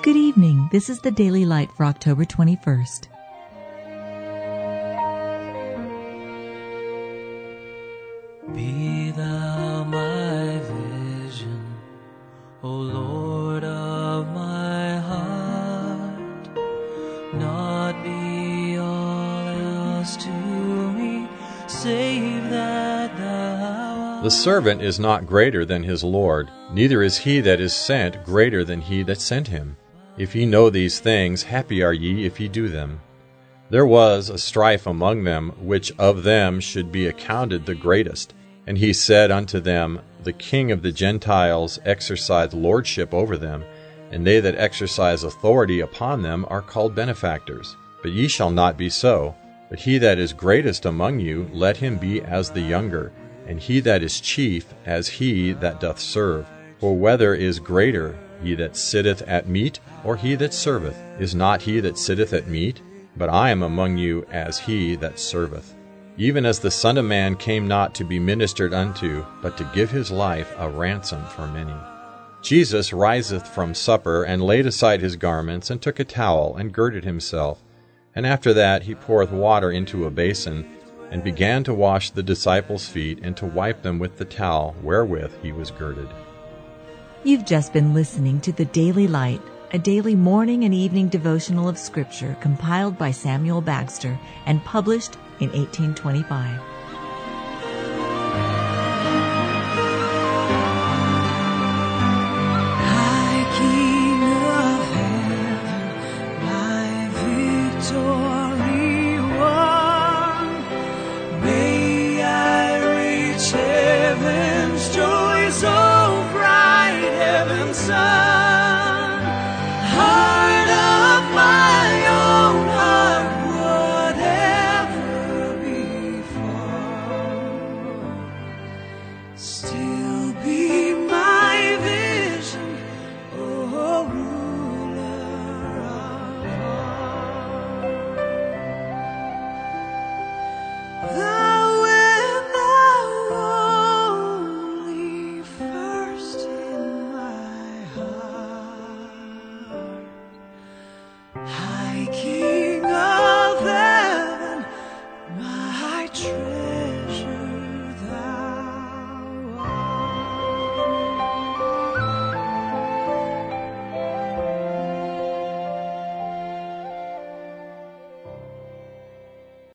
Good evening. This is the Daily Light for October 21st. Be thou my vision, O Lord of my heart, not be all else to me, save that thou art. The servant is not greater than his Lord, neither is he that is sent greater than he that sent him. If ye know these things, happy are ye if ye do them. There was a strife among them, which of them should be accounted the greatest. And he said unto them, The king of the Gentiles exercise lordship over them, and they that exercise authority upon them are called benefactors. But ye shall not be so. But he that is greatest among you, let him be as the younger, and he that is chief as he that doth serve. For whether is greater, he that sitteth at meat, or he that serveth? Is not he that sitteth at meat? But I am among you as he that serveth. Even as the Son of Man came not to be ministered unto, but to give his life a ransom for many. Jesus riseth from supper, and laid aside his garments, and took a towel, and girded himself. And after that he poureth water into a basin, and began to wash the disciples' feet, and to wipe them with the towel wherewith he was girded. You've just been listening to the Daily Light, a daily morning and evening devotional of Scripture compiled by Samuel Bagster and published in 1825. High King of heaven, my victory sun.